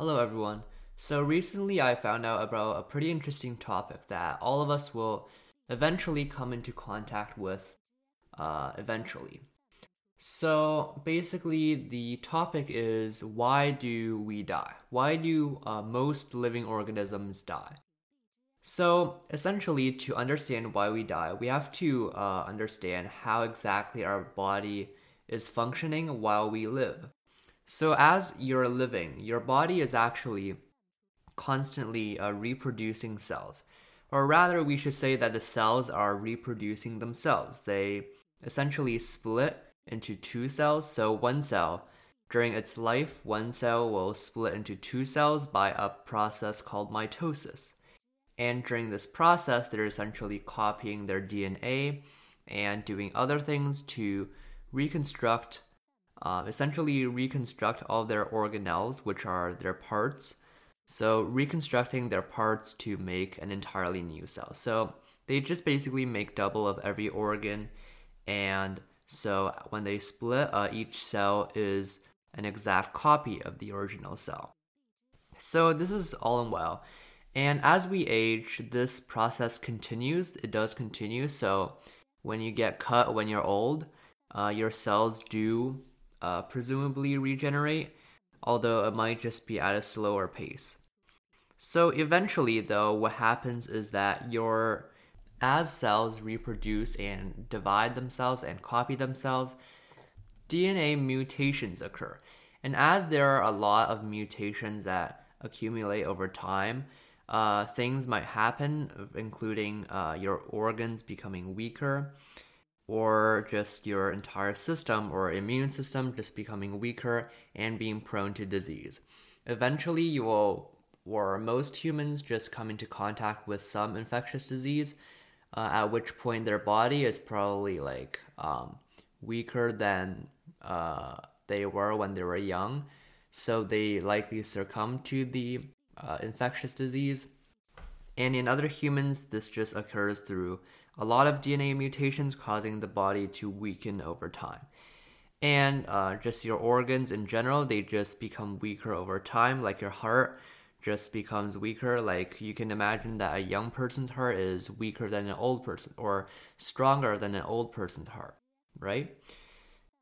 Hello, everyone. So, recently I found out about a pretty interesting topic that all of us will eventually come into contact with uh, eventually. So, basically, the topic is why do we die? Why do uh, most living organisms die? So, essentially, to understand why we die, we have to uh, understand how exactly our body is functioning while we live. So, as you're living, your body is actually constantly uh, reproducing cells. Or rather, we should say that the cells are reproducing themselves. They essentially split into two cells. So, one cell, during its life, one cell will split into two cells by a process called mitosis. And during this process, they're essentially copying their DNA and doing other things to reconstruct, uh, essentially reconstruct all their organelles, which are their parts. So, reconstructing their parts to make an entirely new cell. So, they just basically make double of every organ. And so, when they split, uh, each cell is an exact copy of the original cell. So, this is all in well. And as we age, this process continues. It does continue. So when you get cut when you're old, uh, your cells do uh, presumably regenerate, although it might just be at a slower pace. So eventually, though, what happens is that your as cells reproduce and divide themselves and copy themselves, DNA mutations occur. And as there are a lot of mutations that accumulate over time, uh, things might happen, including uh, your organs becoming weaker, or just your entire system or immune system just becoming weaker and being prone to disease. Eventually, you will, or most humans, just come into contact with some infectious disease, uh, at which point their body is probably like um, weaker than uh, they were when they were young. So they likely succumb to the uh, infectious disease. And in other humans, this just occurs through a lot of DNA mutations causing the body to weaken over time. And uh, just your organs in general, they just become weaker over time, like your heart just becomes weaker. Like you can imagine that a young person's heart is weaker than an old person or stronger than an old person's heart, right?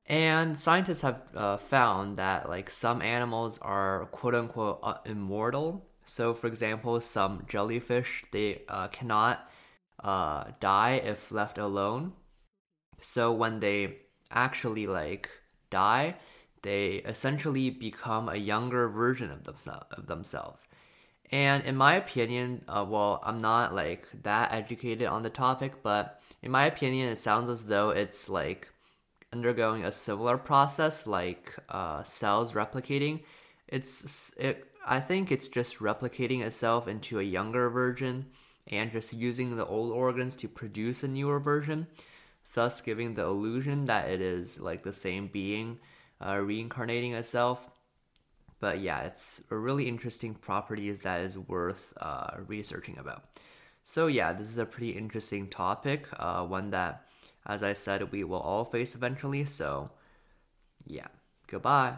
And scientists have uh, found that like some animals are quote unquote uh, immortal so, for example, some jellyfish they uh, cannot uh, die if left alone. So when they actually like die, they essentially become a younger version of themselves of themselves. And in my opinion, uh, well, I'm not like that educated on the topic, but in my opinion, it sounds as though it's like undergoing a similar process like uh, cells replicating. It's it I think it's just replicating itself into a younger version and just using the old organs to produce a newer version, thus giving the illusion that it is like the same being uh, reincarnating itself. But yeah, it's a really interesting properties that is worth uh, researching about. So yeah, this is a pretty interesting topic, uh, one that, as I said, we will all face eventually. So yeah, goodbye.